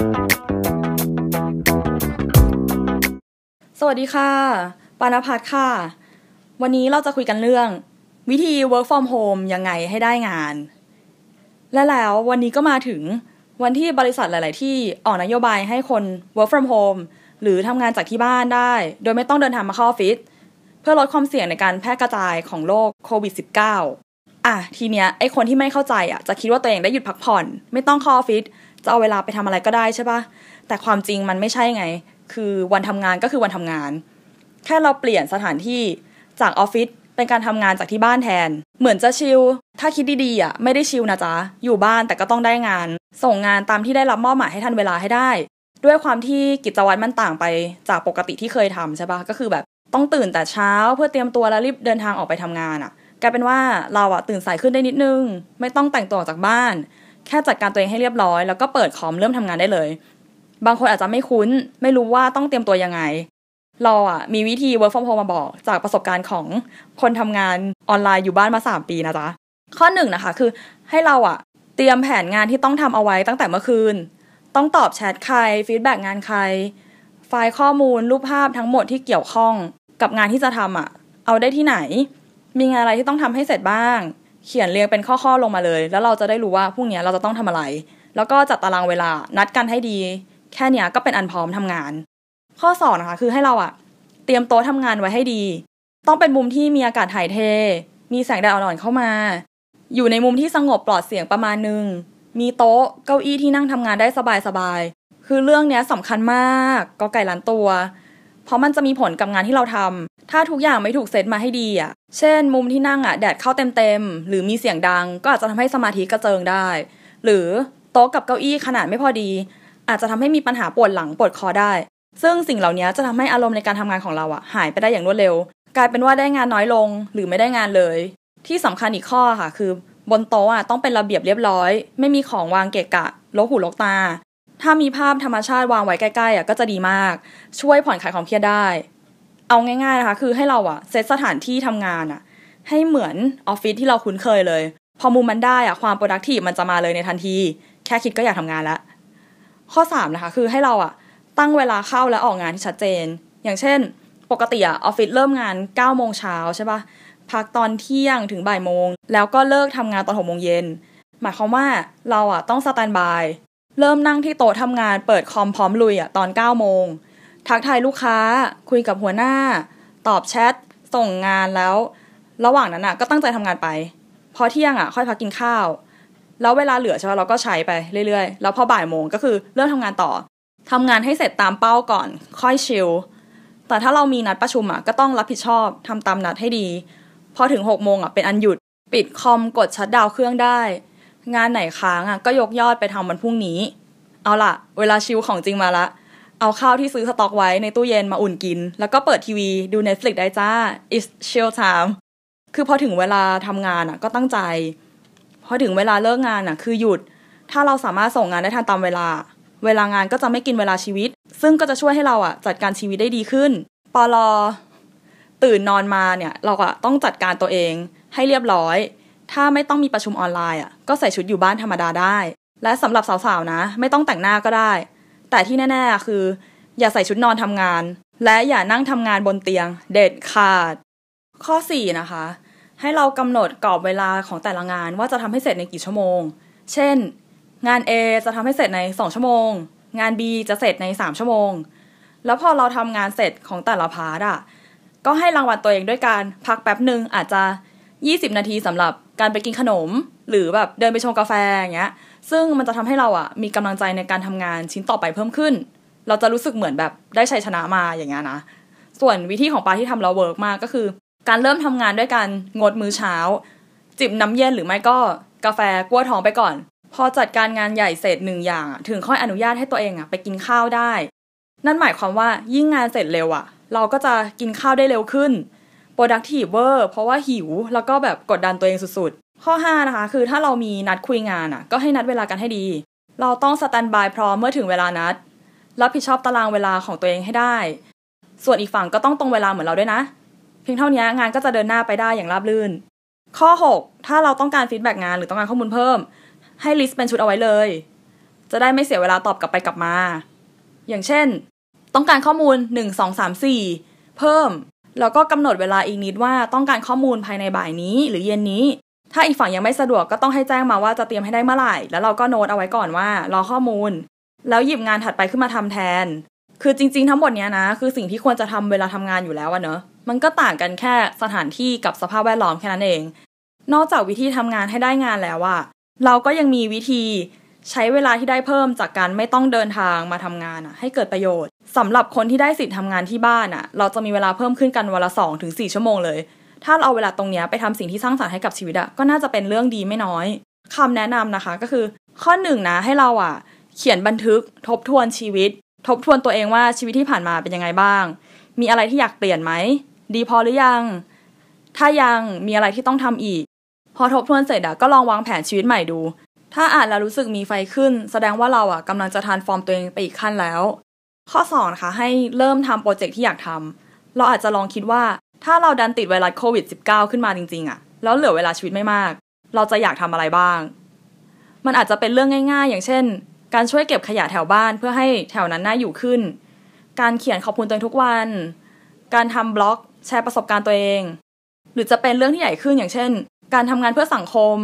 สวัสดีค่ะ ปานพัฒค่ะ วันนี้เราจะคุยกันเรื่อง วิธี work from home ยังไงให้ได้งาน และแล้ววันนี้ก็มาถึงวันที่บริษัทหลาย ๆ ที่ออกนโยบายให้คน work from home หรือทำงานจากที่บ้านได้ โดยไม่ต้องเดินทางมาเข้าออฟฟิศเพื่อลดความเสี่ยงในการแพร่กระจายของโรคโควิด -19 อะทีเนี้ยไอคนที่ไม่เข้าใจอะจะคิดว่าตัวเองได้หยุดพักผ่อน ไม่ต้องเข้าออฟฟิศ จะเอาเวลาไปทำอะไรก็ได้ใช่ปะแต่ความจริงมันไม่ใช่ไง คือวันทำงานก็คือวันทำงาน แค่เราเปลี่ยนสถานที่จากออฟฟิศเป็นการทำงานจากที่บ้านแทน เหมือนจะชิล ถ้าคิดดีๆอะไม่ได้ชิลนะจ๊ะ อยู่บ้านแต่ก็ต้องได้งาน ส่งงานตามที่ได้รับมอบหมายให้ทันเวลาให้ได้ ด้วยความที่กิจวัตรมันต่างไปจากปกติที่เคยทำใช่ปะก็คือแบบต้องตื่นแต่เช้าเพื่อเตรียมตัวแล้วรีบเดินทางออกไปทำงานอะกลายเป็นว่าเราอะตื่นสายขึ้นได้นิดนึง ไม่ต้องแต่งตัวออกจากบ้าน แค่จัดการตัวเองให้เรียบร้อย แล้วก็เปิดคอมเริ่มทำงานได้เลย บางคนอาจจะไม่คุ้น ไม่รู้ว่าต้องเตรียมตัวยังไง เราอะมีวิธี work from home มาบอก จากประสบการณ์ของคนทำงานออนไลน์อยู่บ้านมา 3 ปีนะจ๊ะ ข้อหนึ่งนะคะคือให้เราอะเตรียมแผนงานที่ต้องทำเอาไว้ตั้งแต่เมื่อคืน ต้องตอบแชทใครฟีดแบ็งานใคร ไฟล์ข้อมูลรูปภาพทั้งหมดที่เกี่ยวข้องกับงานที่จะทำอะ เอาได้ที่ไหน มีงานอะไรที่ต้องทำให้เสร็จบ้าง เขียนเรียงเป็นข้อๆลงมาเลย แล้วเราจะได้รู้ว่าพรุ่งนี้เราจะต้องทำอะไร แล้วก็จัดตารางเวลานัดกันให้ดี แค่เนี้ยก็เป็นอันพร้อมทำงาน ข้อสองนะคะคือให้เราอะเตรียมโต๊ะทำงานไว้ให้ดี ต้องเป็นมุมที่มีอากาศถ่ายเท มีแสงแดดอ่อนๆเข้ามา อยู่ในมุมที่สงบปลอดเสียงประมาณนึง มีโต๊ะเก้าอี้ที่นั่งทำงานได้สบายๆคือเรื่องเนี้ยสำคัญมากก็ไก่ล้านตัว เพราะมันจะมีผลกับงานที่เราทำถ้าทุกอย่างไม่ถูกเซตมาให้ดีอะ เช่น มุมที่นั่งอะแดดเข้าเต็มๆ หรือมีเสียงดัง ก็อาจจะทำให้สมาธิกระเจิงได้ หรือโต๊ะกับเก้าอี้ขนาดไม่พอดี อาจจะทำให้มีปัญหาปวดหลังปวดคอได้ ซึ่งสิ่งเหล่านี้จะทำให้อารมณ์ในการทำงานของเราอะหายไปได้อย่างรวดเร็ว กลายเป็นว่าได้งานน้อยลง หรือไม่ได้งานเลย ที่สำคัญอีกข้อค่ะ คือบนโต๊ะอะต้องเป็นระเบียบเรียบร้อย ไม่มีของวางเกะกะลกหูลกตา ถ้ามีภาพธรรมชาติวางไว้ใกล้ๆอะก็จะดีมาก ช่วยผ่อนคลายความเครียดได้ เอาง่าย ๆนะคะ คือให้เราอะเซตสถานที่ทำงานอะ ให้เหมือนออฟฟิศที่เราคุ้นเคยเลย พอมุมมันได้อะความ productive มันจะมาเลยในทันที แค่คิดก็อยากทำงานล้วข้อ3นะคะคือให้เราอะตั้งเวลาเข้าและออกงานที่ชัดเจน อย่างเช่น ปกติอะออฟฟิศเริ่มงาน9โมงเช้าใช่ปะพักตอนเที่ยงถึงบ่ายโมง แล้วก็เลิกทำงานตอน6โมงเย็นหมายความว่าเราอะต้องสแตนบาย เริ่มนั่งที่โต๊ะทำงานเปิดคอมพร้อมลุยอะตอน9โมง ทักทายลูกค้า คุยกับหัวหน้า ตอบแชท ส่งงานแล้ว ระหว่างนั้นอะ ก็ตั้งใจทำงานไป พอเที่ยงอะ ค่อยพักกินข้าว แล้วเวลาเหลือใช่ไหมเราก็ใช้ไปเรื่อยๆ แล้วพอบ่ายโมงก็คือเริ่มทำงานต่อทำงานให้เสร็จตามเป้าก่อน ค่อยชิลแต่ถ้าเรามีนัดประชุมอะก็ต้องรับผิดชอบทำตามนัดให้ดี พอถึงหกโมงอะเป็นอันหยุด ปิดคอมกดชัดดาวเครื่องได้ งานไหนค้างอะก็ยกยอดไปทำวันพรุ่งนี้ เอาล่ะ เวลาชิลของจริงมาละ เอาข้าวที่ซื้อสต็อกไว้ในตู้เย็นมาอุ่นกิน แล้วก็เปิดทีวีดู Netflix ได้จ้า it's chill time คือพอถึงเวลาทำงานอะ ก็ตั้งใจ พอถึงเวลาเลิกงานอะ คือหยุด ถ้าเราสามารถส่งงานได้ทันตามเวลา เวลางานก็จะไม่กินเวลาชีวิต ซึ่งก็จะช่วยให้เราอะจัดการชีวิตได้ดีขึ้นปลอตื่นนอนมาเนี่ย เราอะต้องจัดการตัวเองให้เรียบร้อย ถ้าไม่ต้องมีประชุมออนไลน์อะก็ใส่ชุดอยู่บ้านธรรมดาได้ และสำหรับสาวๆนะ ไม่ต้องแต่งหน้าก็ได้ แต่ที่แน่ๆคือ อย่าใส่ชุดนอนทำงาน และอย่านั่งทำงานบนเตียง เด็ดขาด ข้อ 4 นะคะ ให้เรากำหนดกรอบเวลาของแต่ละงานว่าจะทำให้เสร็จในกี่ชั่วโมง เช่น งาน A จะทำให้เสร็จใน 2 ชั่วโมง งาน B จะเสร็จใน 3 ชั่วโมง แล้วพอเราทำงานเสร็จของแต่ละ part อะก็ให้รางวัลตัวเองด้วยการพักแป๊บหนึ่งอาจจะ 20 นาทีสำหรับ การไปกินขนม หรือแบบเดินไปชงกาแฟอย่างเงี้ย ซึ่งมันจะทำให้เราอะมีกำลังใจในการทำงานชิ้นต่อไปเพิ่มขึ้น เราจะรู้สึกเหมือนแบบได้ชัยชนะมาอย่างเงี้ยนะ ส่วนวิธีของปาที่ทำแล้ว work มากก็คือ การเริ่มทำงานด้วยการงดมื้อเช้า จิบน้ำเย็นหรือไม่ก็กาแฟกั้วท้องไปก่อน พอจัดการงานใหญ่เสร็จหนึ่งอย่างถึงค่อยอนุญาตให้ตัวเองอะไปกินข้าวได้ นั่นหมายความว่ายิ่งงานเสร็จเร็วอะเราก็จะกินข้าวได้เร็วขึ้น productive เวอร์เพราะว่าหิว แล้วก็แบบกดดันตัวเองสุดๆ ข้อ 5 นะคะ คือถ้าเรามีนัดคุยงานอะ ก็ให้นัดเวลากันให้ดี เราต้องสแตนบายพร้อมเมื่อถึงเวลานัด รับผิดชอบตารางเวลาของตัวเองให้ได้ ส่วนอีกฝั่งก็ต้องตรงเวลาเหมือนเราด้วยนะ เพียงเท่านี้งานก็จะเดินหน้าไปได้อย่างราบรื่น ข้อ 6 ถ้าเราต้องการ feedback งานหรือต้องการข้อมูลเพิ่ม ให้ list เป็นชุดเอาไว้เลย จะได้ไม่เสียเวลาตอบกลับไปกลับมา อย่างเช่น ต้องการข้อมูล 1 2 3 4 เพิ่ม แล้วก็กำหนดเวลาอีกนิดว่าต้องการข้อมูลภายในบ่ายนี้ หรือเย็นนี้ ถ้าอีกฝั่งยังไม่สะดวกก็ต้องให้แจ้งมาว่าจะเตรียมให้ได้เมื่อไหร่ แล้วเราก็โน้ตเอาไว้ก่อนว่ารอข้อมูล แล้วหยิบงานถัดไปขึ้นมาทำแทน คือจริง ๆ ทั้งหมดเนี้ยนะ คือสิ่งที่ควรจะทำเวลาทำงานอยู่แล้วอะเนอะมันก็ต่างกันแค่สถานที่กับสภาพแวดล้อมแค่นั้นเอง นอกจากวิธีทำงานให้ได้งานแล้วอะเราก็ยังมีวิธีใช้เวลาที่ได้เพิ่มจากการไม่ต้องเดินทางมาทำงานอะให้เกิดประโยชน์ สำหรับคนที่ได้สิทธิ์ทำงานที่บ้านอะเราจะมีเวลาเพิ่มขึ้นกันวันละสองถึงสี่ชั่วโมงเลย ถ้าเราเอาเวลาตรงนี้ไปทำสิ่งที่สร้างสรรค์ให้กับชีวิตอะก็น่าจะเป็นเรื่องดีไม่น้อยคำแนะนำนะคะก็คือ ข้อหนึ่งนะให้เราอะเขียนบันทึกทบทวนชีวิต ทบทวนตัวเองว่าชีวิตที่ผ่านมาเป็นยังไงบ้าง มีอะไรที่อยากเปลี่ยนไหมดีพอหรือยัง ถ้ายังมีอะไรที่ต้องทำอีก พอทบทวนเสร็จอะก็ลองวางแผนชีวิตใหม่ดู ถ้าอ่านแล้วรู้สึกมีไฟขึ้น แสดงว่าเราอะกำลังจะทานฟอร์มตัวเองไปอีกขั้นแล้ว ข้อ2นะคะให้เริ่มทำโปรเจกต์ที่อยากทำเราอาจจะลองคิดว่าถ้าเราดันติดไวรัสโควิด -19 ขึ้นมาจริงๆอะแล้วเหลือเวลาชีวิตไม่มาก เราจะอยากทำอะไรบ้าง มันอาจจะเป็นเรื่องง่าย ๆ อย่างเช่น การช่วยเก็บขยะแถวบ้านเพื่อให้แถวนั้นน่าอยู่ขึ้น การเขียนขอบคุณตัวเองทุกวัน การทำบล็อกแชร์ประสบการณ์ตัวเอง หรือจะเป็นเรื่องที่ใหญ่ขึ้นอย่างเช่น การทำงานเพื่อสังคม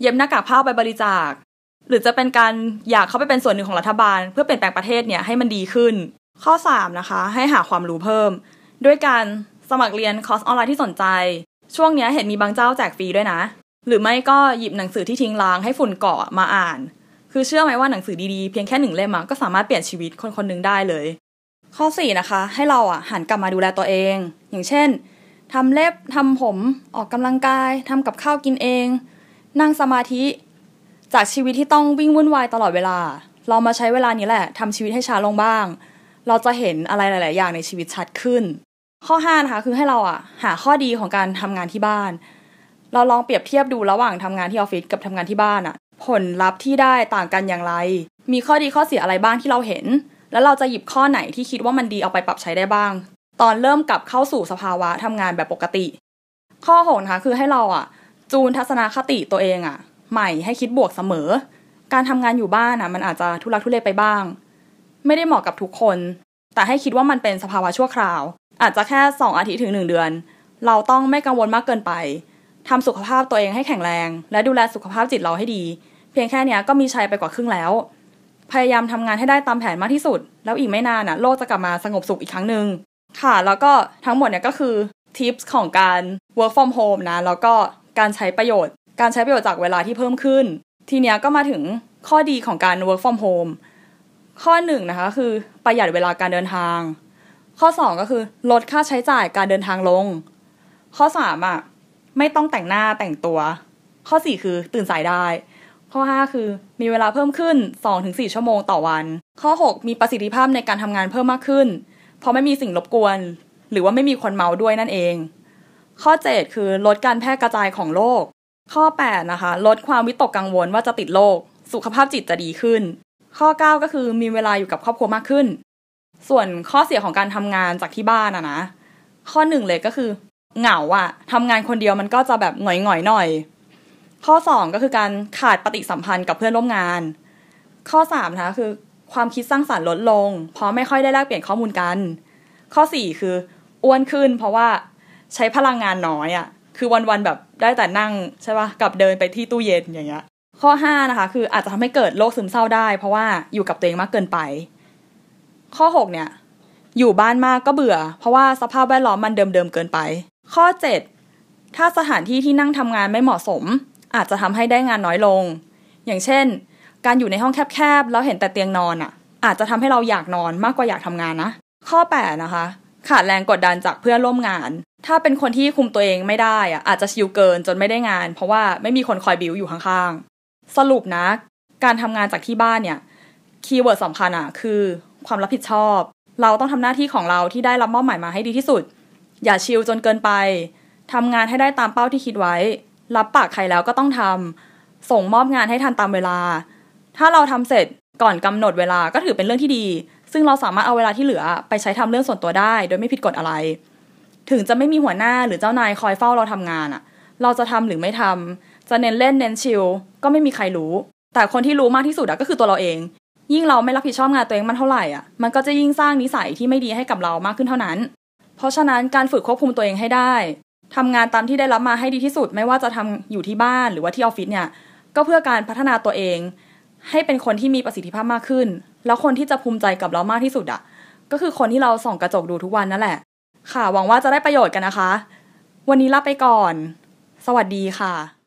เย็บหน้ากากผ้าไปบริจาค หรือจะเป็นการอยากเข้าไปเป็นส่วนหนึ่งของรัฐบาล เพื่อเปลี่ยนแปลงประเทศเนี่ยให้มันดีขึ้น ข้อ 3 นะคะ ให้หาความรู้เพิ่ม ด้วยการสมัครเรียนคอร์สออนไลน์ที่สนใจ ช่วงนี้เห็นมีบางเจ้าแจกฟรีด้วยนะ หรือไม่ก็หยิบหนังสือที่ทิ้งร้างให้ฝุ่นเกาะมาอ่าน คือเชื่อไหมว่าหนังสือดีๆ เพียงแค่หนึ่งเล่มก็สามารถเปลี่ยนชีวิตคนคนหนึ่งได้เลย ข้อ 4 นะคะ ให้เราอะหันกลับมาดูแลตัวเอง อย่างเช่นทำเล็บทำผมออกกำลังกายทำกับข้าวกินเอง นั่งสมาธิ จากชีวิตที่ต้องวิ่งวุ่นวายตลอดเวลา เรามาใช้เวลานี้แหละทำชีวิตให้ช้าลงบ้าง เราจะเห็นอะไรหลาย ๆ อย่างในชีวิตชัดขึ้น ข้อ5นะคะคือให้เราอะหาข้อดีของการทำงานที่บ้าน เราลองเปรียบเทียบดูระหว่างทำงานที่ออฟฟิศกับทำงานที่บ้านอะผลลัพธ์ที่ได้ต่างกันอย่างไร มีข้อดีข้อเสียอะไรบ้างที่เราเห็น แล้วเราจะหยิบข้อไหนที่คิดว่ามันดีเอาไปปรับใช้ได้บ้าง ตอนเริ่มกลับเข้าสู่สภาวะทำงานแบบปกติ ข้อหกนะคะคือให้เราอะจูนทัศนคติตัวเองอะ ใหม่ให้คิดบวกเสมอ การทำงานอยู่บ้านอะ มันอาจจะทุลักทุเลไปบ้าง ไม่ได้เหมาะกับทุกคน แต่ให้คิดว่ามันเป็นสภาวะชั่วคราว อาจจะแค่สองอาทิตย์ถึงหนึ่งเดือน เราต้องไม่กังวลมากเกินไปทำสุขภาพตัวเองให้แข็งแรง และดูแลสุขภาพจิตเราให้ดี เพียงแค่นี้ก็มีชัยไปกว่าครึ่งแล้ว พยายามทำงานให้ได้ตามแผนมากที่สุด แล้วอีกไม่นานน่ะโลกจะกลับมาสงบสุขอีกครั้งหนึ่งค่ะ แล้วก็ทั้งหมดเนี่ยก็คือทิปส์ของการ work from home นะ แล้วก็การใช้ประโยชน์ การใช้ประโยชน์จากเวลาที่เพิ่มขึ้น ทีเนี้ยก็มาถึงข้อดีของการ work from home ข้อหนึ่งนะคะคือประหยัดเวลาการเดินทาง ข้อสองก็คือลดค่าใช้จ่ายการเดินทางลง ข้อสามอะไม่ต้องแต่งหน้าแต่งตัว ข้อสี่คือตื่นสายได้ ข้อห้าคือมีเวลาเพิ่มขึ้นสองถึงสี่ชั่วโมงต่อวัน ข้อหกมีประสิทธิภาพในการทำงานเพิ่มมากขึ้น เพราะไม่มีสิ่งรบกวน หรือว่าไม่มีคนเมาด้วยนั่นเอง ข้อเจ็ดคือลดการแพร่กระจายของโรค ข้อแปดนะคะ ลดความวิตกกังวลว่าจะติดโรคสุขภาพจิตจะดีขึ้น ข้อเก้าก็คือมีเวลาอยู่กับครอบครัวมากขึ้น ส่วนข้อเสียของการทำงานจากที่บ้านอะนะ ข้อหนึ่งเลยก็คือ เหงาอะทำงานคนเดียวมันก็จะแบบหงอยๆหน่อย ข้อสองก็คือการขาดปฏิสัมพันธ์กับเพื่อนร่วมงาน ข้อสามนะคะคือ ความคิดสร้างสารรค์ลดลง เพราะไม่ค่อยได้แลกเปลี่ยนข้อมูลกัน ข้อสี่คืออ้วนขึ้น เพราะว่าใช้พลังงานน้อยอะ คือวันๆแบบได้แต่นั่งใช่ปะกับเดินไปที่ตู้เย็นอย่างเงี้ย ข้อห้านะคะ คืออาจจะทำให้เกิดโรคซึมเศร้าได้ เพราะว่าอยู่กับตัวเองมากเกินไป ข้อหกเนี่ย อยู่บ้านมากก็เบื่อ เพราะว่าสภาพแวดล้อมมันเดิมๆเกินไป ข้อเจ็ดถ้าสถานที่ที่นั่งทำงานไม่เหมาะสม อาจจะทำให้ได้งานน้อยลง อย่างเช่น การอยู่ในห้องแคบๆแล้วเห็นแต่เตียงนอนอะ อาจจะทำให้เราอยากนอนมากกว่าอยากทำงานนะข้อแปดนะคะ ขาดแรงกดดันจากเพื่อนร่วมงาน ถ้าเป็นคนที่คุมตัวเองไม่ได้อะอาจจะ chill เกินจนไม่ได้งาน เพราะว่าไม่มีคนคอยบิวอยู่ข้างๆ สรุปนะ การทำงานจากที่บ้านเนี่ย keyword สำคัญอะคือ ความรับผิดชอบ เราต้องทำหน้าที่ของเราที่ได้รับมอบหมายมาให้ดีที่สุด อย่าชิลจนเกินไปทำงานให้ได้ตามเป้าที่คิดไว้ รับปากใครแล้วก็ต้องทำส่งมอบงานให้ทันตามเวลา ถ้าเราทำเสร็จก่อนกำหนดเวลาก็ถือเป็นเรื่องที่ดี ซึ่งเราสามารถเอาเวลาที่เหลือไปใช้ทำเรื่องส่วนตัวได้ โดยไม่ผิดกฎอะไร ถึงจะไม่มีหัวหน้าหรือเจ้านายคอยเฝ้าเราทำงานอะเราจะทำหรือไม่ทำจะเน้นเล่นเน้นชิลก็ไม่มีใครรู้ แต่คนที่รู้มากที่สุดอะก็คือตัวเราเอง ยิ่งเราไม่รับผิดชอบงานตัวเองมันเท่าไหร่อะมันก็จะยิ่งสร้างนิสัยที่ไม่ดีให้กับเรามากขึ้นเท่านั้น เพราะฉะนั้นการฝึกควบคุมตัวเองให้ได้ทำงานตามที่ได้รับมาให้ดีที่สุด ไม่ว่าจะทำอยู่ที่บ้านหรือว่าที่ออฟฟิศเนี่ยก็เพื่อการพัฒนาตัวเอง ให้เป็นคนที่มีประสิทธิภาพมากขึ้น แล้วคนที่จะภูมิใจกับเรามากที่สุดอะก็คือคนที่เราส่องกระจกดูทุกวันนั่นแหละ ค่ะ หวังว่าจะได้ประโยชน์กันนะคะ วันนี้ลาไปก่อน สวัสดีค่ะ